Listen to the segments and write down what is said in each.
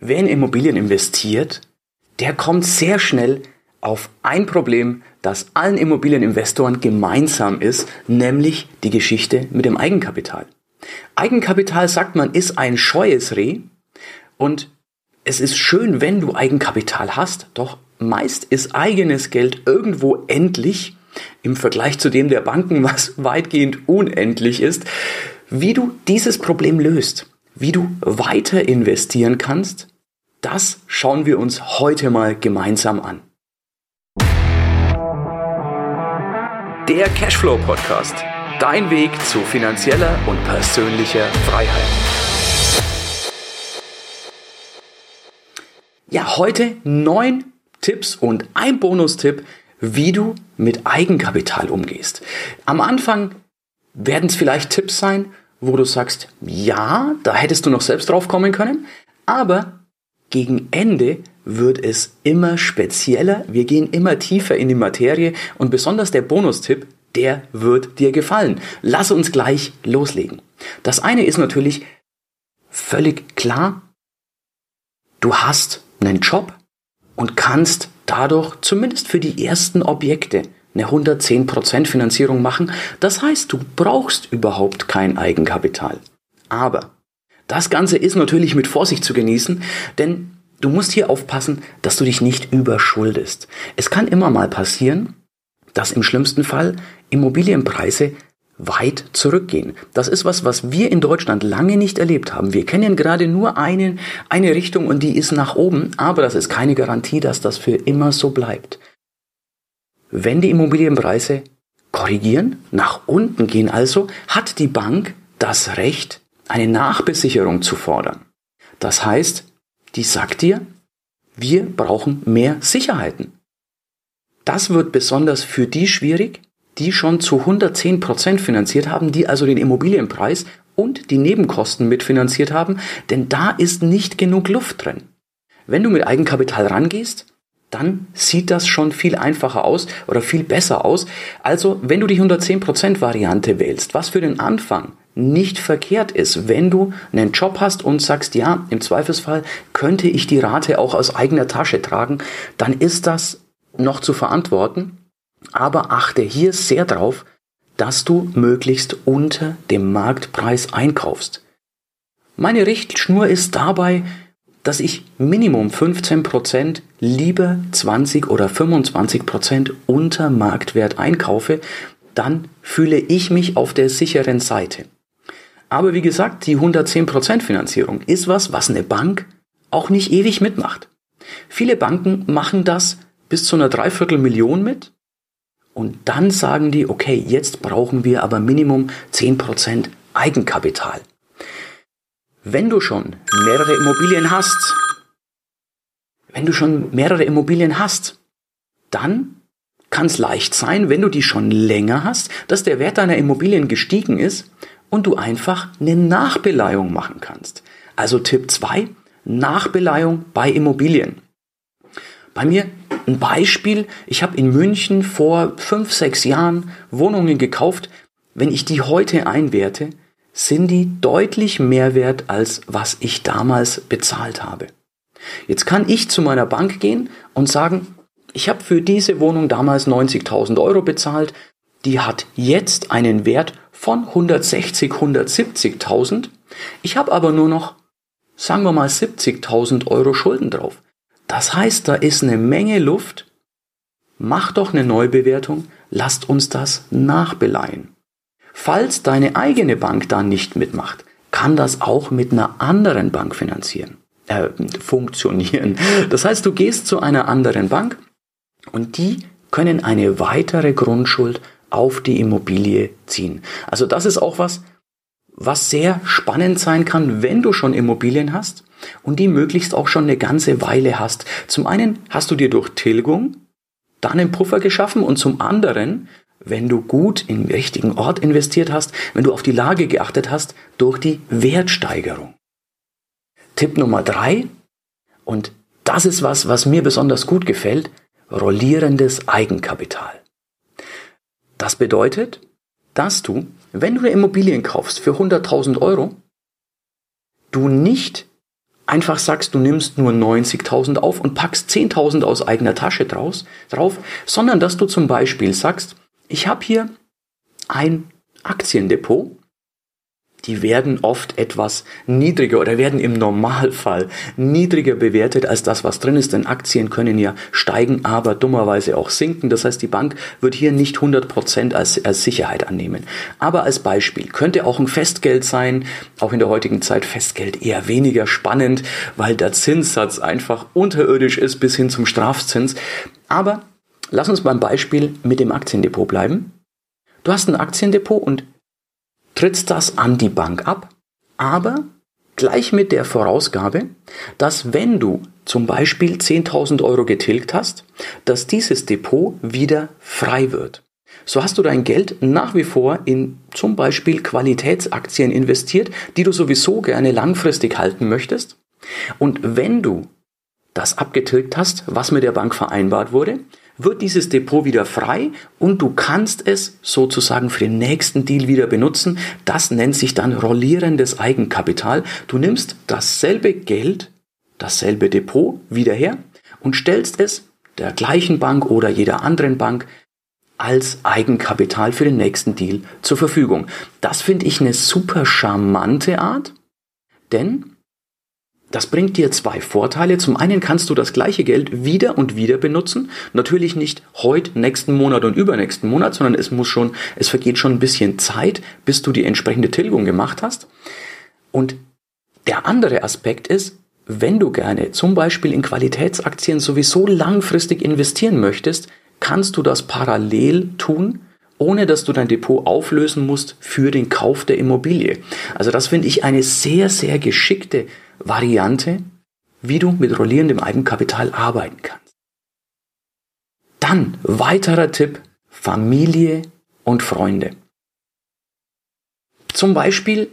wer in Immobilien investiert, der kommt sehr schnell auf ein Problem, das allen Immobilieninvestoren gemeinsam ist, nämlich die Geschichte mit dem Eigenkapital. Eigenkapital, sagt man, ist ein scheues Reh und es ist schön, wenn du Eigenkapital hast, doch meist ist eigenes Geld irgendwo endlich im Vergleich zu dem der Banken, was weitgehend unendlich ist. Wie du dieses Problem löst, wie du weiter investieren kannst, das schauen wir uns heute mal gemeinsam an. Der Cashflow Podcast. Dein Weg zu finanzieller und persönlicher Freiheit. Ja, heute neun Tipps und ein Bonustipp, wie du mit Eigenkapital umgehst. Am Anfang werden es vielleicht Tipps sein, wo du sagst, ja, da hättest du noch selbst drauf kommen können, aber gegen Ende wird es immer spezieller, wir gehen immer tiefer in die Materie und besonders der Bonustipp, der wird dir gefallen. Lass uns gleich loslegen. Das eine ist natürlich völlig klar, du hast einen Job und kannst dadurch zumindest für die ersten Objekte eine 110% Finanzierung machen. Das heißt, du brauchst überhaupt kein Eigenkapital. Aber das Ganze ist natürlich mit Vorsicht zu genießen, denn du musst hier aufpassen, dass du dich nicht überschuldest. Es kann immer mal passieren, dass im schlimmsten Fall Immobilienpreise weit zurückgehen. Das ist was, was wir in Deutschland lange nicht erlebt haben. Wir kennen gerade nur eine, eine Richtung und die ist nach oben, aber das ist keine Garantie, dass das für immer so bleibt. Wenn die Immobilienpreise korrigieren, nach unten gehen also, hat die Bank das Recht, eine Nachbesicherung zu fordern. Das heißt, die sagt dir, wir brauchen mehr Sicherheiten. Das wird besonders für die schwierig, die schon zu 110 Prozent finanziert haben, die also den Immobilienpreis und die Nebenkosten mitfinanziert haben, denn da ist nicht genug Luft drin. Wenn du mit Eigenkapital rangehst, dann sieht das schon viel einfacher aus oder viel besser aus. Also, wenn du die 110% Variante wählst, was für den Anfang nicht verkehrt ist, wenn du einen Job hast und sagst, ja, im Zweifelsfall könnte ich die Rate auch aus eigener Tasche tragen, dann ist das noch zu verantworten. Aber achte hier sehr drauf, dass du möglichst unter dem Marktpreis einkaufst. Meine Richtschnur ist dabei, dass ich Minimum 15%, lieber 20 oder 25% unter Marktwert einkaufe, dann fühle ich mich auf der sicheren Seite. Aber wie gesagt, die 110% Finanzierung ist was, was eine Bank auch nicht ewig mitmacht. Viele Banken machen das bis zu einer Dreiviertelmillion mit und dann sagen die, okay, jetzt brauchen wir aber Minimum 10% Eigenkapital. Wenn du schon mehrere Immobilien hast, wenn du schon mehrere Immobilien hast, dann kann es leicht sein, wenn du die schon länger hast, dass der Wert deiner Immobilien gestiegen ist und du einfach eine Nachbeleihung machen kannst. Also Tipp 2, Nachbeleihung bei Immobilien. Bei mir ein Beispiel, ich habe in München vor 5, 6 Jahren Wohnungen gekauft. Wenn ich die heute einwerte, sind die deutlich mehr wert, als was ich damals bezahlt habe. Jetzt kann ich zu meiner Bank gehen und sagen, ich habe für diese Wohnung damals 90.000 Euro bezahlt, die hat jetzt einen Wert von 160, 170.000. Ich habe aber nur noch, sagen wir mal, 70.000 Euro Schulden drauf. Das heißt, da ist eine Menge Luft. Mach doch eine Neubewertung, lasst uns das nachbeleihen. Falls deine eigene Bank da nicht mitmacht, kann das auch mit einer anderen Bank finanzieren, äh, funktionieren. Das heißt, du gehst zu einer anderen Bank und die können eine weitere Grundschuld auf die Immobilie ziehen. Also das ist auch was, was sehr spannend sein kann, wenn du schon Immobilien hast und die möglichst auch schon eine ganze Weile hast. Zum einen hast du dir durch Tilgung dann einen Puffer geschaffen und zum anderen, wenn du gut im richtigen Ort investiert hast, wenn du auf die Lage geachtet hast, durch die Wertsteigerung. Tipp Nummer drei, und das ist was, was mir besonders gut gefällt, rollierendes Eigenkapital. Das bedeutet, dass du, wenn du eine Immobilien kaufst für 100.000 Euro, du nicht einfach sagst, du nimmst nur 90.000 auf und packst 10.000 aus eigener Tasche draus, drauf, sondern dass du zum Beispiel sagst, ich habe hier ein Aktiendepot die werden oft etwas niedriger oder werden im Normalfall niedriger bewertet als das, was drin ist, denn Aktien können ja steigen, aber dummerweise auch sinken. Das heißt, die Bank wird hier nicht 100 Prozent als, als Sicherheit annehmen. Aber als Beispiel könnte auch ein Festgeld sein, auch in der heutigen Zeit Festgeld eher weniger spannend, weil der Zinssatz einfach unterirdisch ist bis hin zum Strafzins. Aber lass uns beim Beispiel mit dem Aktiendepot bleiben. Du hast ein Aktiendepot und trittst das an die Bank ab, aber gleich mit der Vorausgabe, dass wenn du zum Beispiel 10.000 Euro getilgt hast, dass dieses Depot wieder frei wird. So hast du dein Geld nach wie vor in zum Beispiel Qualitätsaktien investiert, die du sowieso gerne langfristig halten möchtest. Und wenn du das abgetilgt hast, was mit der Bank vereinbart wurde, wird dieses Depot wieder frei und du kannst es sozusagen für den nächsten Deal wieder benutzen. Das nennt sich dann rollierendes Eigenkapital. Du nimmst dasselbe Geld, dasselbe Depot wieder her und stellst es der gleichen Bank oder jeder anderen Bank als Eigenkapital für den nächsten Deal zur Verfügung. Das finde ich eine super charmante Art, denn das bringt dir zwei Vorteile. Zum einen kannst du das gleiche Geld wieder und wieder benutzen. Natürlich nicht heute, nächsten Monat und übernächsten Monat, sondern es muss schon, es vergeht schon ein bisschen Zeit, bis du die entsprechende Tilgung gemacht hast. Und der andere Aspekt ist, wenn du gerne zum Beispiel in Qualitätsaktien sowieso langfristig investieren möchtest, kannst du das parallel tun, ohne dass du dein Depot auflösen musst für den Kauf der Immobilie. Also das finde ich eine sehr, sehr geschickte Variante, wie du mit rollierendem Eigenkapital arbeiten kannst. Dann weiterer Tipp, Familie und Freunde. Zum Beispiel,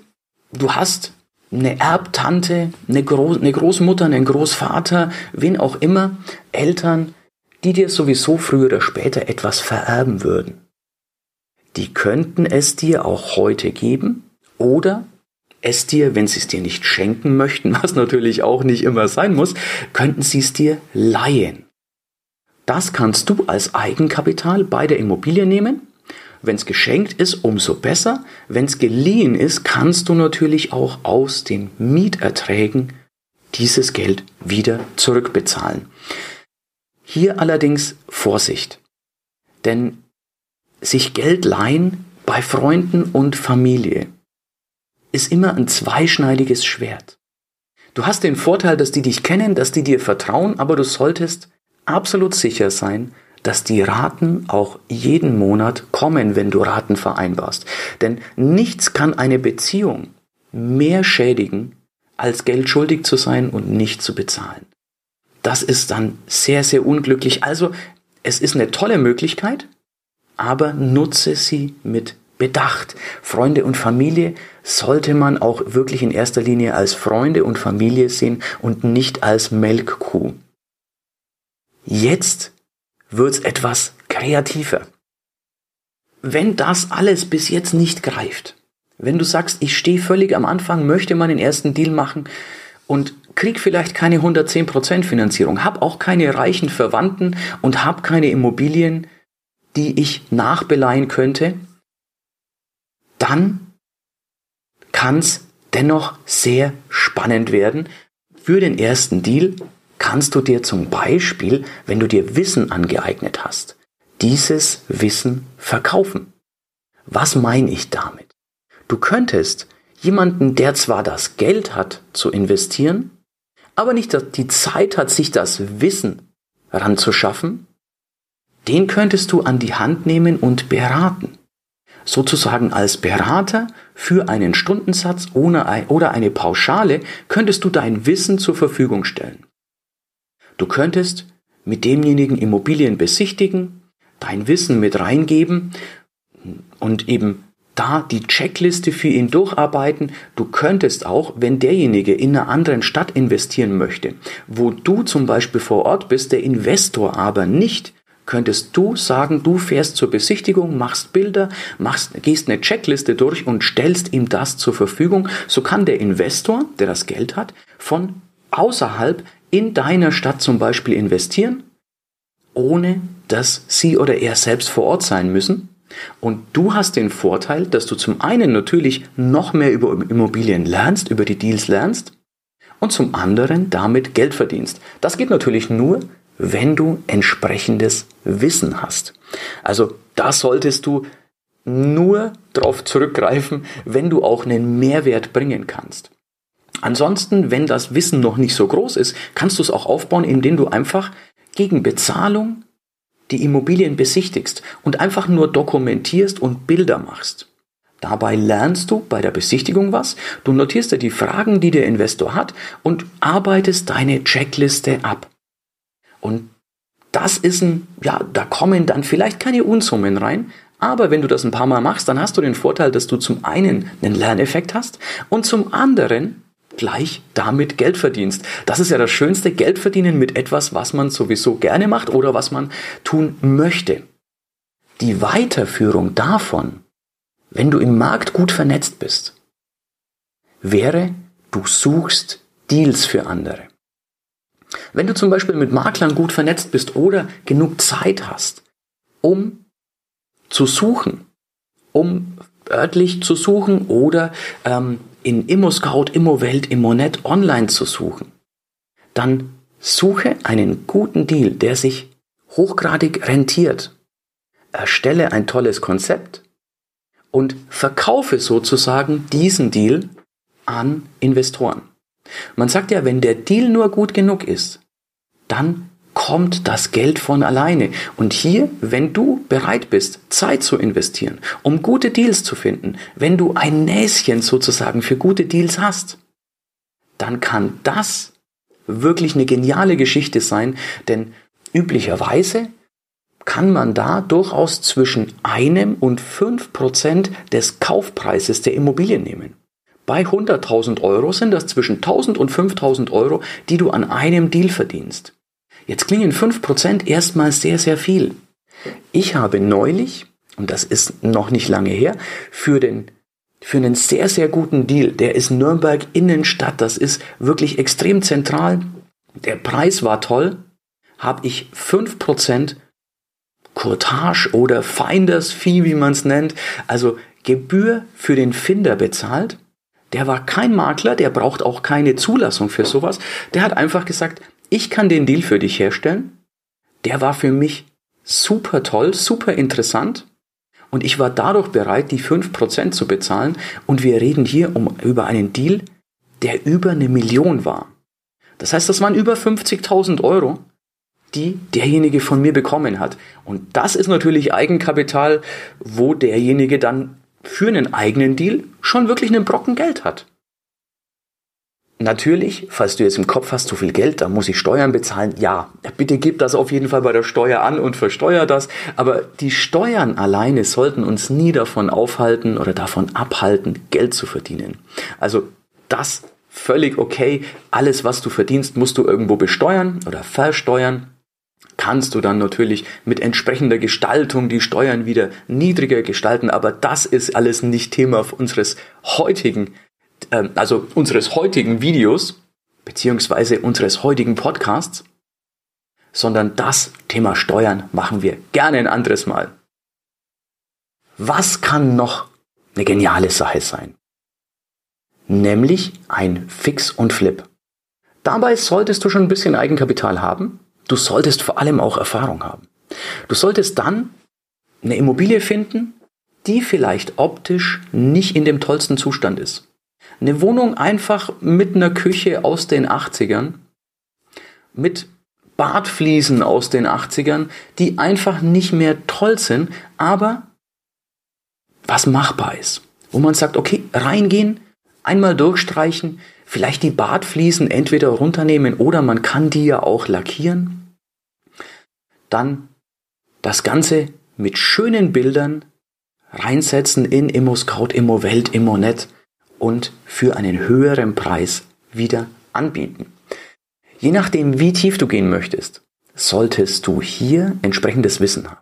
du hast eine Erbtante, eine, Groß eine Großmutter, einen Großvater, wen auch immer, Eltern, die dir sowieso früher oder später etwas vererben würden. Die könnten es dir auch heute geben oder es dir, wenn sie es dir nicht schenken möchten, was natürlich auch nicht immer sein muss, könnten sie es dir leihen. Das kannst du als Eigenkapital bei der Immobilie nehmen. Wenn es geschenkt ist, umso besser. Wenn es geliehen ist, kannst du natürlich auch aus den Mieterträgen dieses Geld wieder zurückbezahlen. Hier allerdings Vorsicht. Denn sich Geld leihen bei Freunden und Familie ist immer ein zweischneidiges Schwert. Du hast den Vorteil, dass die dich kennen, dass die dir vertrauen, aber du solltest absolut sicher sein, dass die Raten auch jeden Monat kommen, wenn du Raten vereinbarst. Denn nichts kann eine Beziehung mehr schädigen, als Geld schuldig zu sein und nicht zu bezahlen. Das ist dann sehr, sehr unglücklich. Also, es ist eine tolle Möglichkeit, aber nutze sie mit Bedacht. Freunde und Familie sollte man auch wirklich in erster Linie als Freunde und Familie sehen und nicht als Melkkuh. Jetzt wird's etwas kreativer. Wenn das alles bis jetzt nicht greift, wenn du sagst, ich stehe völlig am Anfang, möchte mal den ersten Deal machen und krieg vielleicht keine 110% Finanzierung, hab auch keine reichen Verwandten und hab keine Immobilien, die ich nachbeleihen könnte, dann kann es dennoch sehr spannend werden. Für den ersten Deal kannst du dir zum Beispiel, wenn du dir Wissen angeeignet hast, dieses Wissen verkaufen. Was meine ich damit? Du könntest jemanden, der zwar das Geld hat zu investieren, aber nicht die Zeit hat, sich das Wissen ranzuschaffen, den könntest du an die Hand nehmen und beraten sozusagen als Berater für einen Stundensatz oder eine Pauschale könntest du dein Wissen zur Verfügung stellen. Du könntest mit demjenigen Immobilien besichtigen, dein Wissen mit reingeben und eben da die Checkliste für ihn durcharbeiten. Du könntest auch, wenn derjenige in einer anderen Stadt investieren möchte, wo du zum Beispiel vor Ort bist, der Investor aber nicht, könntest du sagen, du fährst zur Besichtigung, machst Bilder, machst, gehst eine Checkliste durch und stellst ihm das zur Verfügung. So kann der Investor, der das Geld hat, von außerhalb in deiner Stadt zum Beispiel investieren, ohne dass sie oder er selbst vor Ort sein müssen. Und du hast den Vorteil, dass du zum einen natürlich noch mehr über Immobilien lernst, über die Deals lernst und zum anderen damit Geld verdienst. Das geht natürlich nur, wenn du entsprechendes Wissen hast. Also da solltest du nur darauf zurückgreifen, wenn du auch einen Mehrwert bringen kannst. Ansonsten, wenn das Wissen noch nicht so groß ist, kannst du es auch aufbauen, indem du einfach gegen Bezahlung die Immobilien besichtigst und einfach nur dokumentierst und Bilder machst. Dabei lernst du bei der Besichtigung was, du notierst dir die Fragen, die der Investor hat und arbeitest deine Checkliste ab. Und das ist ein, ja, da kommen dann vielleicht keine Unsummen rein, aber wenn du das ein paar Mal machst, dann hast du den Vorteil, dass du zum einen einen Lerneffekt hast und zum anderen gleich damit Geld verdienst. Das ist ja das schönste Geld verdienen mit etwas, was man sowieso gerne macht oder was man tun möchte. Die Weiterführung davon, wenn du im Markt gut vernetzt bist, wäre, du suchst Deals für andere. Wenn du zum Beispiel mit Maklern gut vernetzt bist oder genug Zeit hast, um zu suchen, um örtlich zu suchen oder ähm, in ImmoScout, ImmoWelt, ImmoNet online zu suchen, dann suche einen guten Deal, der sich hochgradig rentiert. Erstelle ein tolles Konzept und verkaufe sozusagen diesen Deal an Investoren. Man sagt ja, wenn der Deal nur gut genug ist, dann kommt das Geld von alleine. Und hier, wenn du bereit bist, Zeit zu investieren, um gute Deals zu finden, wenn du ein Näschen sozusagen für gute Deals hast, dann kann das wirklich eine geniale Geschichte sein, denn üblicherweise kann man da durchaus zwischen einem und fünf Prozent des Kaufpreises der Immobilie nehmen. Bei 100.000 Euro sind das zwischen 1.000 und 5.000 Euro, die du an einem Deal verdienst. Jetzt klingen 5% erstmal sehr, sehr viel. Ich habe neulich, und das ist noch nicht lange her, für den für einen sehr, sehr guten Deal. Der ist Nürnberg Innenstadt. Das ist wirklich extrem zentral. Der Preis war toll. Habe ich 5% Courtage oder Finders Fee, wie man es nennt, also Gebühr für den Finder bezahlt. Der war kein Makler, der braucht auch keine Zulassung für sowas. Der hat einfach gesagt, ich kann den Deal für dich herstellen. Der war für mich super toll, super interessant. Und ich war dadurch bereit, die 5% zu bezahlen. Und wir reden hier um, über einen Deal, der über eine Million war. Das heißt, das waren über 50.000 Euro, die derjenige von mir bekommen hat. Und das ist natürlich Eigenkapital, wo derjenige dann für einen eigenen Deal schon wirklich einen Brocken Geld hat. Natürlich, falls du jetzt im Kopf hast, zu viel Geld, da muss ich Steuern bezahlen. Ja, bitte gib das auf jeden Fall bei der Steuer an und versteuer das. Aber die Steuern alleine sollten uns nie davon aufhalten oder davon abhalten, Geld zu verdienen. Also das völlig okay. Alles, was du verdienst, musst du irgendwo besteuern oder versteuern. Kannst du dann natürlich mit entsprechender Gestaltung die Steuern wieder niedriger gestalten. Aber das ist alles nicht Thema unseres heutigen ähm, also unseres heutigen Videos, beziehungsweise unseres heutigen Podcasts, sondern das Thema Steuern machen wir gerne ein anderes Mal. Was kann noch eine geniale Sache sein? Nämlich ein Fix und Flip. Dabei solltest du schon ein bisschen Eigenkapital haben. Du solltest vor allem auch Erfahrung haben. Du solltest dann eine Immobilie finden, die vielleicht optisch nicht in dem tollsten Zustand ist. Eine Wohnung einfach mit einer Küche aus den 80ern, mit Badfliesen aus den 80ern, die einfach nicht mehr toll sind, aber was machbar ist. Wo man sagt, okay, reingehen, einmal durchstreichen, vielleicht die Badfliesen entweder runternehmen oder man kann die ja auch lackieren. Dann das Ganze mit schönen Bildern reinsetzen in ImmoScout, ImmoWelt, ImmoNet und für einen höheren Preis wieder anbieten. Je nachdem, wie tief du gehen möchtest, solltest du hier entsprechendes Wissen haben.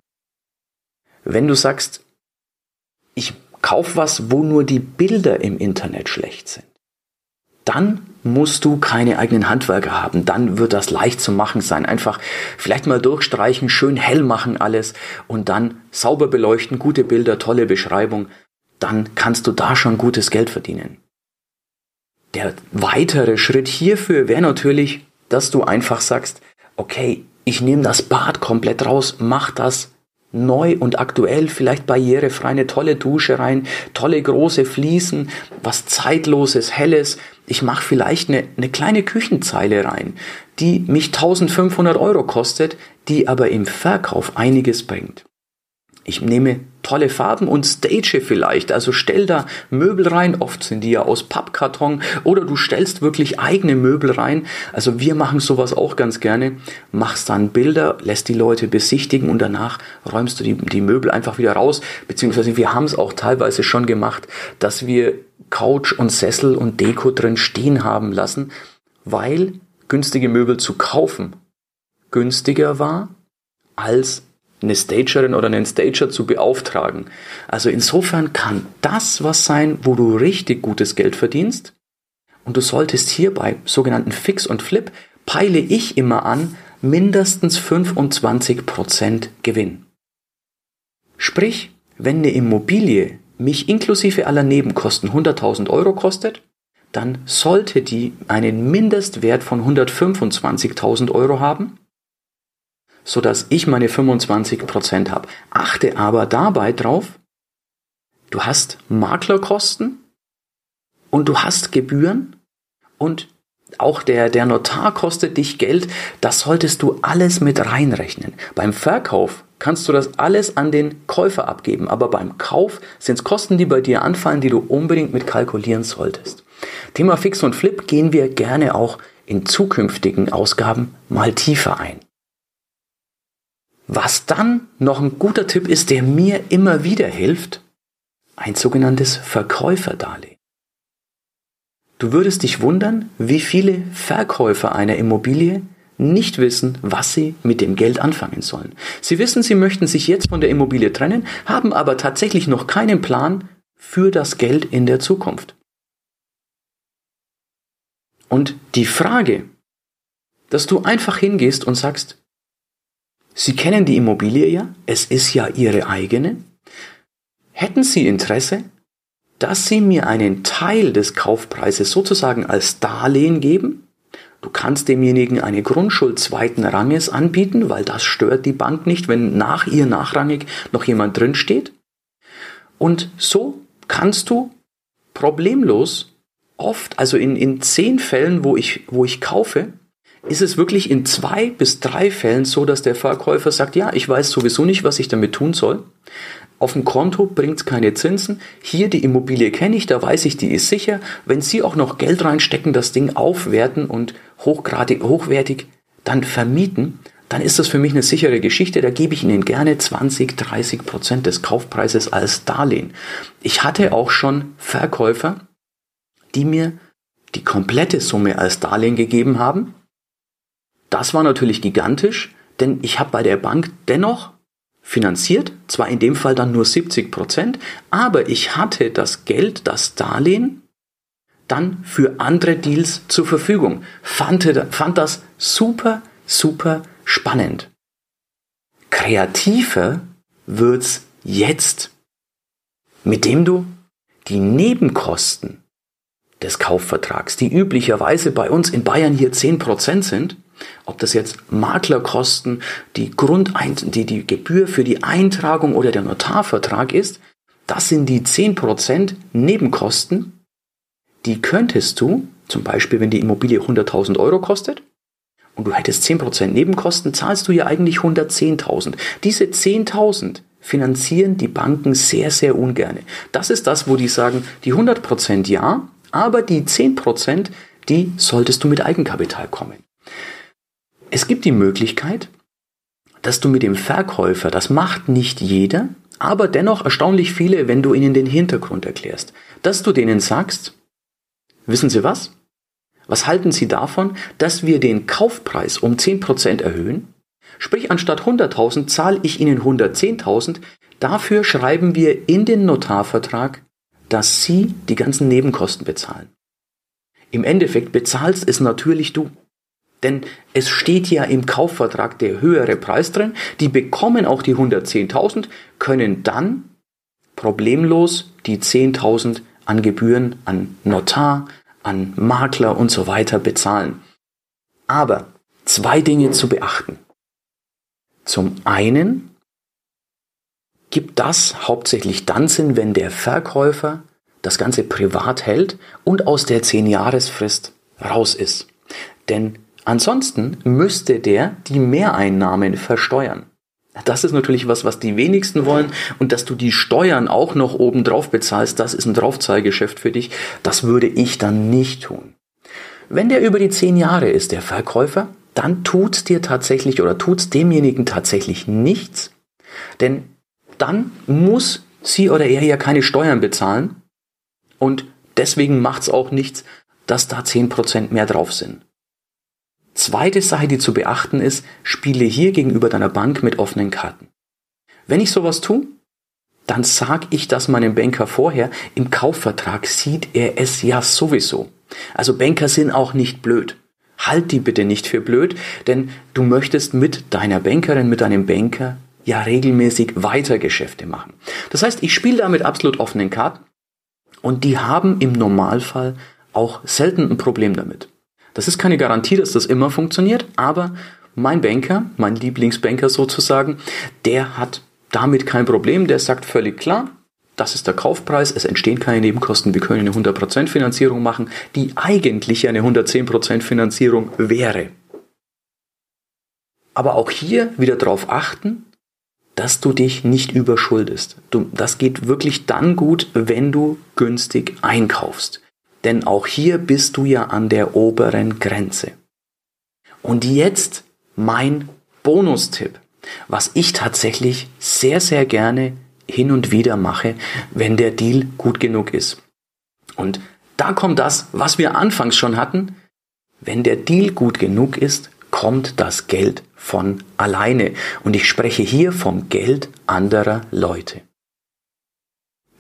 Wenn du sagst, ich kaufe was, wo nur die Bilder im Internet schlecht sind, dann musst du keine eigenen Handwerker haben. Dann wird das leicht zu machen sein. Einfach vielleicht mal durchstreichen, schön hell machen alles und dann sauber beleuchten, gute Bilder, tolle Beschreibung. Dann kannst du da schon gutes Geld verdienen. Der weitere Schritt hierfür wäre natürlich, dass du einfach sagst, okay, ich nehme das Bad komplett raus, mach das neu und aktuell, vielleicht barrierefrei, eine tolle Dusche rein, tolle große Fliesen, was zeitloses, helles. Ich mache vielleicht eine, eine kleine Küchenzeile rein, die mich 1500 Euro kostet, die aber im Verkauf einiges bringt. Ich nehme tolle Farben und stage vielleicht. Also stell da Möbel rein. Oft sind die ja aus Pappkarton. Oder du stellst wirklich eigene Möbel rein. Also wir machen sowas auch ganz gerne. Machst dann Bilder, lässt die Leute besichtigen und danach räumst du die, die Möbel einfach wieder raus. Beziehungsweise wir haben es auch teilweise schon gemacht, dass wir Couch und Sessel und Deko drin stehen haben lassen, weil günstige Möbel zu kaufen günstiger war als eine Stagerin oder einen Stager zu beauftragen. Also insofern kann das was sein, wo du richtig gutes Geld verdienst. Und du solltest hier bei sogenannten Fix und Flip peile ich immer an mindestens 25% Gewinn. Sprich, wenn eine Immobilie mich inklusive aller Nebenkosten 100.000 Euro kostet, dann sollte die einen Mindestwert von 125.000 Euro haben so dass ich meine 25% habe. Achte aber dabei drauf, du hast Maklerkosten und du hast Gebühren und auch der, der Notar kostet dich Geld, das solltest du alles mit reinrechnen. Beim Verkauf kannst du das alles an den Käufer abgeben, aber beim Kauf sind es Kosten, die bei dir anfallen, die du unbedingt mit kalkulieren solltest. Thema Fix und Flip gehen wir gerne auch in zukünftigen Ausgaben mal tiefer ein. Was dann noch ein guter Tipp ist, der mir immer wieder hilft, ein sogenanntes Verkäuferdarlehen. Du würdest dich wundern, wie viele Verkäufer einer Immobilie nicht wissen, was sie mit dem Geld anfangen sollen. Sie wissen, sie möchten sich jetzt von der Immobilie trennen, haben aber tatsächlich noch keinen Plan für das Geld in der Zukunft. Und die Frage, dass du einfach hingehst und sagst, Sie kennen die Immobilie ja, es ist ja Ihre eigene. Hätten Sie Interesse, dass Sie mir einen Teil des Kaufpreises sozusagen als Darlehen geben? Du kannst demjenigen eine Grundschuld zweiten Ranges anbieten, weil das stört die Bank nicht, wenn nach ihr nachrangig noch jemand drinsteht. Und so kannst du problemlos oft, also in, in zehn Fällen, wo ich, wo ich kaufe, ist es wirklich in zwei bis drei Fällen so, dass der Verkäufer sagt, ja, ich weiß sowieso nicht, was ich damit tun soll. Auf dem Konto bringt es keine Zinsen. Hier die Immobilie kenne ich, da weiß ich, die ist sicher. Wenn Sie auch noch Geld reinstecken, das Ding aufwerten und hochgradig, hochwertig dann vermieten, dann ist das für mich eine sichere Geschichte. Da gebe ich Ihnen gerne 20, 30 Prozent des Kaufpreises als Darlehen. Ich hatte auch schon Verkäufer, die mir die komplette Summe als Darlehen gegeben haben das war natürlich gigantisch, denn ich habe bei der Bank dennoch finanziert, zwar in dem Fall dann nur 70 Prozent, aber ich hatte das Geld, das Darlehen, dann für andere Deals zur Verfügung. Fand, fand das super, super spannend. Kreativer wird's jetzt, mit dem du die Nebenkosten des Kaufvertrags, die üblicherweise bei uns in Bayern hier 10% sind, ob das jetzt Maklerkosten, die Grundein die, die Gebühr für die Eintragung oder der Notarvertrag ist, das sind die 10% Nebenkosten, die könntest du, zum Beispiel wenn die Immobilie 100.000 Euro kostet, und du hättest 10% Nebenkosten, zahlst du ja eigentlich 110.000. Diese 10.000 finanzieren die Banken sehr, sehr ungerne. Das ist das, wo die sagen, die 100% ja, aber die 10%, die solltest du mit Eigenkapital kommen. Es gibt die Möglichkeit, dass du mit dem Verkäufer, das macht nicht jeder, aber dennoch erstaunlich viele, wenn du ihnen den Hintergrund erklärst, dass du denen sagst, wissen Sie was? Was halten Sie davon, dass wir den Kaufpreis um 10% erhöhen? Sprich, anstatt 100.000 zahle ich Ihnen 110.000, dafür schreiben wir in den Notarvertrag, dass Sie die ganzen Nebenkosten bezahlen. Im Endeffekt bezahlst es natürlich du. Denn es steht ja im Kaufvertrag der höhere Preis drin. Die bekommen auch die 110.000, können dann problemlos die 10.000 an Gebühren an Notar, an Makler und so weiter bezahlen. Aber zwei Dinge zu beachten. Zum einen gibt das hauptsächlich dann Sinn, wenn der Verkäufer das Ganze privat hält und aus der 10-Jahresfrist raus ist. Denn ansonsten müsste der die Mehreinnahmen versteuern. Das ist natürlich was, was die wenigsten wollen. Und dass du die Steuern auch noch oben drauf bezahlst, das ist ein Draufzahlgeschäft für dich. Das würde ich dann nicht tun. Wenn der über die zehn Jahre ist, der Verkäufer, dann tut's dir tatsächlich oder tut's demjenigen tatsächlich nichts. Denn dann muss sie oder er ja keine Steuern bezahlen. Und deswegen macht's auch nichts, dass da zehn Prozent mehr drauf sind. Zweite Sache, die zu beachten ist, spiele hier gegenüber deiner Bank mit offenen Karten. Wenn ich sowas tue, dann sag ich das meinem Banker vorher. Im Kaufvertrag sieht er es ja sowieso. Also Banker sind auch nicht blöd. Halt die bitte nicht für blöd, denn du möchtest mit deiner Bankerin, mit deinem Banker ja regelmäßig weiter Geschäfte machen. Das heißt, ich spiele da mit absolut offenen Karten und die haben im Normalfall auch selten ein Problem damit. Das ist keine Garantie, dass das immer funktioniert, aber mein Banker, mein Lieblingsbanker sozusagen, der hat damit kein Problem. Der sagt völlig klar, das ist der Kaufpreis, es entstehen keine Nebenkosten, wir können eine 100% Finanzierung machen, die eigentlich eine 110% Finanzierung wäre. Aber auch hier wieder darauf achten, dass du dich nicht überschuldest. Du, das geht wirklich dann gut, wenn du günstig einkaufst denn auch hier bist du ja an der oberen Grenze. Und jetzt mein Bonustipp, was ich tatsächlich sehr, sehr gerne hin und wieder mache, wenn der Deal gut genug ist. Und da kommt das, was wir anfangs schon hatten. Wenn der Deal gut genug ist, kommt das Geld von alleine. Und ich spreche hier vom Geld anderer Leute.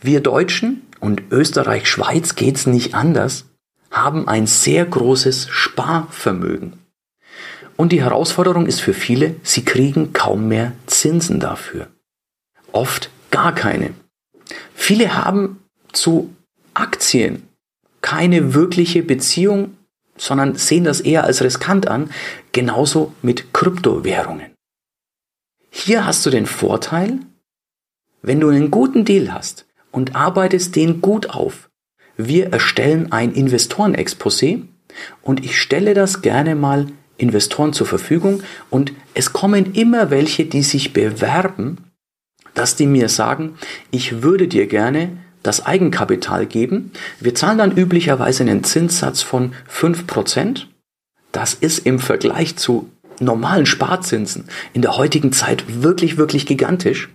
Wir Deutschen und Österreich, Schweiz geht's nicht anders, haben ein sehr großes Sparvermögen. Und die Herausforderung ist für viele, sie kriegen kaum mehr Zinsen dafür. Oft gar keine. Viele haben zu Aktien keine wirkliche Beziehung, sondern sehen das eher als riskant an, genauso mit Kryptowährungen. Hier hast du den Vorteil, wenn du einen guten Deal hast, und arbeitest den gut auf. Wir erstellen ein Investorenexposé und ich stelle das gerne mal Investoren zur Verfügung und es kommen immer welche, die sich bewerben, dass die mir sagen, ich würde dir gerne das Eigenkapital geben. Wir zahlen dann üblicherweise einen Zinssatz von 5%. Das ist im Vergleich zu normalen Sparzinsen in der heutigen Zeit wirklich, wirklich gigantisch.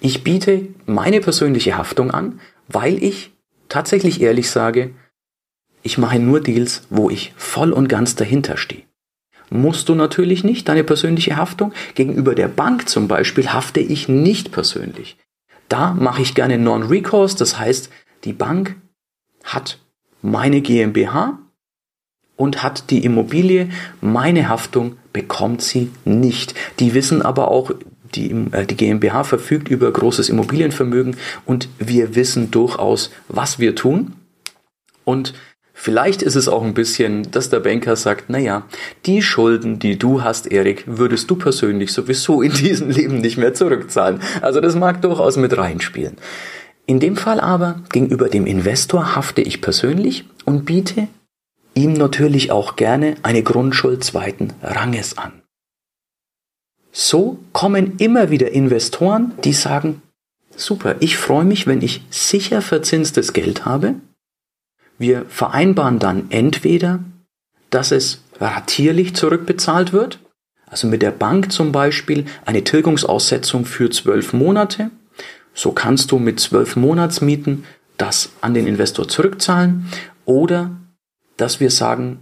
Ich biete meine persönliche Haftung an, weil ich tatsächlich ehrlich sage, ich mache nur Deals, wo ich voll und ganz dahinter stehe. Musst du natürlich nicht deine persönliche Haftung. Gegenüber der Bank zum Beispiel hafte ich nicht persönlich. Da mache ich gerne Non-Recourse, das heißt, die Bank hat meine GmbH und hat die Immobilie, meine Haftung bekommt sie nicht. Die wissen aber auch, die, äh, die GmbH verfügt über großes Immobilienvermögen und wir wissen durchaus, was wir tun. Und vielleicht ist es auch ein bisschen, dass der Banker sagt, naja, die Schulden, die du hast, Erik, würdest du persönlich sowieso in diesem Leben nicht mehr zurückzahlen. Also das mag durchaus mit reinspielen. In dem Fall aber gegenüber dem Investor hafte ich persönlich und biete ihm natürlich auch gerne eine Grundschuld zweiten Ranges an. So kommen immer wieder Investoren, die sagen, super, ich freue mich, wenn ich sicher verzinstes Geld habe. Wir vereinbaren dann entweder, dass es ratierlich zurückbezahlt wird, also mit der Bank zum Beispiel eine Tilgungsaussetzung für zwölf Monate. So kannst du mit zwölf Monatsmieten das an den Investor zurückzahlen oder dass wir sagen,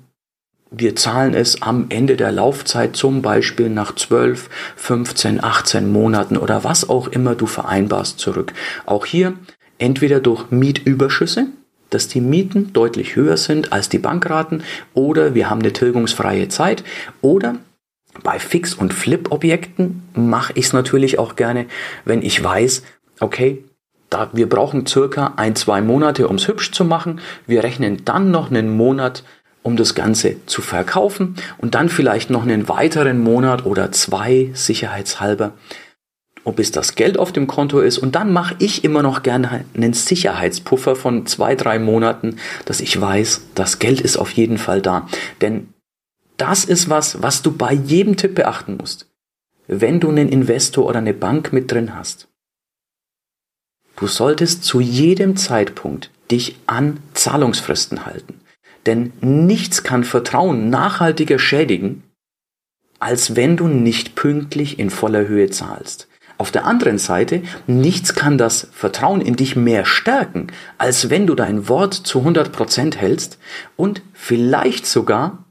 wir zahlen es am Ende der Laufzeit zum Beispiel nach 12, 15, 18 Monaten oder was auch immer du vereinbarst zurück. Auch hier entweder durch Mietüberschüsse, dass die Mieten deutlich höher sind als die Bankraten oder wir haben eine tilgungsfreie Zeit oder bei Fix- und Flip-Objekten mache ich es natürlich auch gerne, wenn ich weiß, okay, da, wir brauchen circa ein, zwei Monate, um es hübsch zu machen. Wir rechnen dann noch einen Monat, um das Ganze zu verkaufen und dann vielleicht noch einen weiteren Monat oder zwei sicherheitshalber, bis das Geld auf dem Konto ist. Und dann mache ich immer noch gerne einen Sicherheitspuffer von zwei, drei Monaten, dass ich weiß, das Geld ist auf jeden Fall da. Denn das ist was, was du bei jedem Tipp beachten musst. Wenn du einen Investor oder eine Bank mit drin hast, du solltest zu jedem Zeitpunkt dich an Zahlungsfristen halten. Denn nichts kann Vertrauen nachhaltiger schädigen, als wenn du nicht pünktlich in voller Höhe zahlst. Auf der anderen Seite, nichts kann das Vertrauen in dich mehr stärken, als wenn du dein Wort zu 100% hältst und vielleicht sogar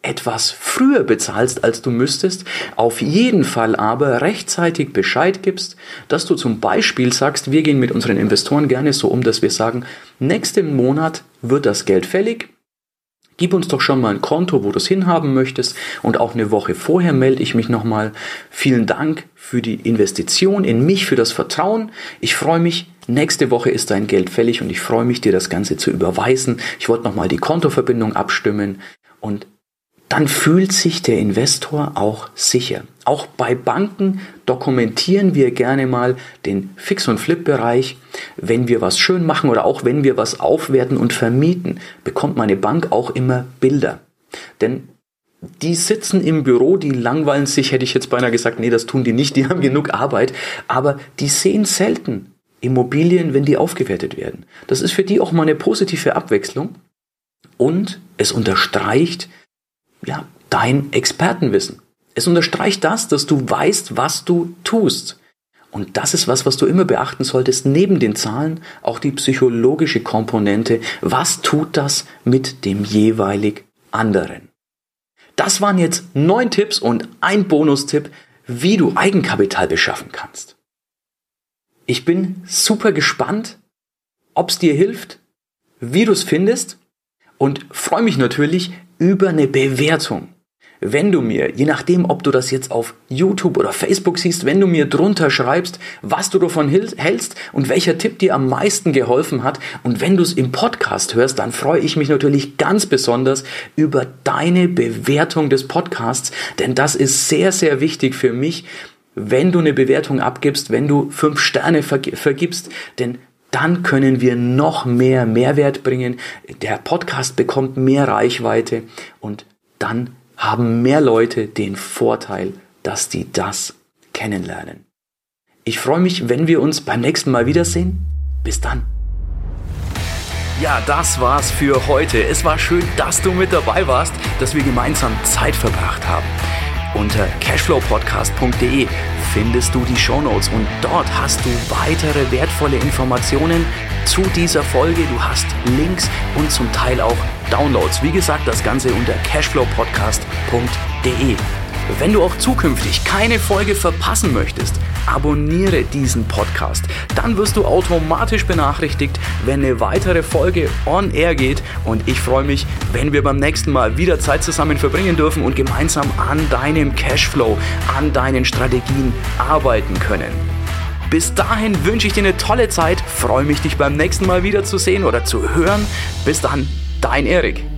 etwas früher bezahlst, als du müsstest, auf jeden Fall aber rechtzeitig Bescheid gibst, dass du zum Beispiel sagst, wir gehen mit unseren Investoren gerne so um, dass wir sagen, nächsten Monat wird das Geld fällig, Gib uns doch schon mal ein Konto, wo du es hinhaben möchtest. Und auch eine Woche vorher melde ich mich nochmal. Vielen Dank für die Investition in mich, für das Vertrauen. Ich freue mich. Nächste Woche ist dein Geld fällig und ich freue mich, dir das Ganze zu überweisen. Ich wollte nochmal die Kontoverbindung abstimmen und dann fühlt sich der Investor auch sicher. Auch bei Banken dokumentieren wir gerne mal den Fix- und Flip-Bereich. Wenn wir was schön machen oder auch wenn wir was aufwerten und vermieten, bekommt meine Bank auch immer Bilder. Denn die sitzen im Büro, die langweilen sich, hätte ich jetzt beinahe gesagt, nee, das tun die nicht, die haben genug Arbeit, aber die sehen selten Immobilien, wenn die aufgewertet werden. Das ist für die auch mal eine positive Abwechslung und es unterstreicht, ja, dein Expertenwissen. Es unterstreicht das, dass du weißt, was du tust. Und das ist was, was du immer beachten solltest, neben den Zahlen auch die psychologische Komponente. Was tut das mit dem jeweilig anderen? Das waren jetzt neun Tipps und ein Bonustipp, wie du Eigenkapital beschaffen kannst. Ich bin super gespannt, ob es dir hilft, wie du es findest und freue mich natürlich, über eine Bewertung. Wenn du mir, je nachdem, ob du das jetzt auf YouTube oder Facebook siehst, wenn du mir drunter schreibst, was du davon hältst und welcher Tipp dir am meisten geholfen hat und wenn du es im Podcast hörst, dann freue ich mich natürlich ganz besonders über deine Bewertung des Podcasts, denn das ist sehr, sehr wichtig für mich, wenn du eine Bewertung abgibst, wenn du fünf Sterne vergibst, denn dann können wir noch mehr Mehrwert bringen. Der Podcast bekommt mehr Reichweite und dann haben mehr Leute den Vorteil, dass die das kennenlernen. Ich freue mich, wenn wir uns beim nächsten Mal wiedersehen. Bis dann. Ja, das war's für heute. Es war schön, dass du mit dabei warst, dass wir gemeinsam Zeit verbracht haben. Unter cashflowpodcast.de findest du die Shownotes und dort hast du weitere wertvolle Informationen zu dieser Folge. Du hast Links und zum Teil auch Downloads. Wie gesagt, das Ganze unter cashflowpodcast.de. Wenn du auch zukünftig keine Folge verpassen möchtest, abonniere diesen Podcast. Dann wirst du automatisch benachrichtigt, wenn eine weitere Folge on air geht. Und ich freue mich, wenn wir beim nächsten Mal wieder Zeit zusammen verbringen dürfen und gemeinsam an deinem Cashflow, an deinen Strategien arbeiten können. Bis dahin wünsche ich dir eine tolle Zeit, freue mich, dich beim nächsten Mal wieder zu sehen oder zu hören. Bis dann, dein Erik.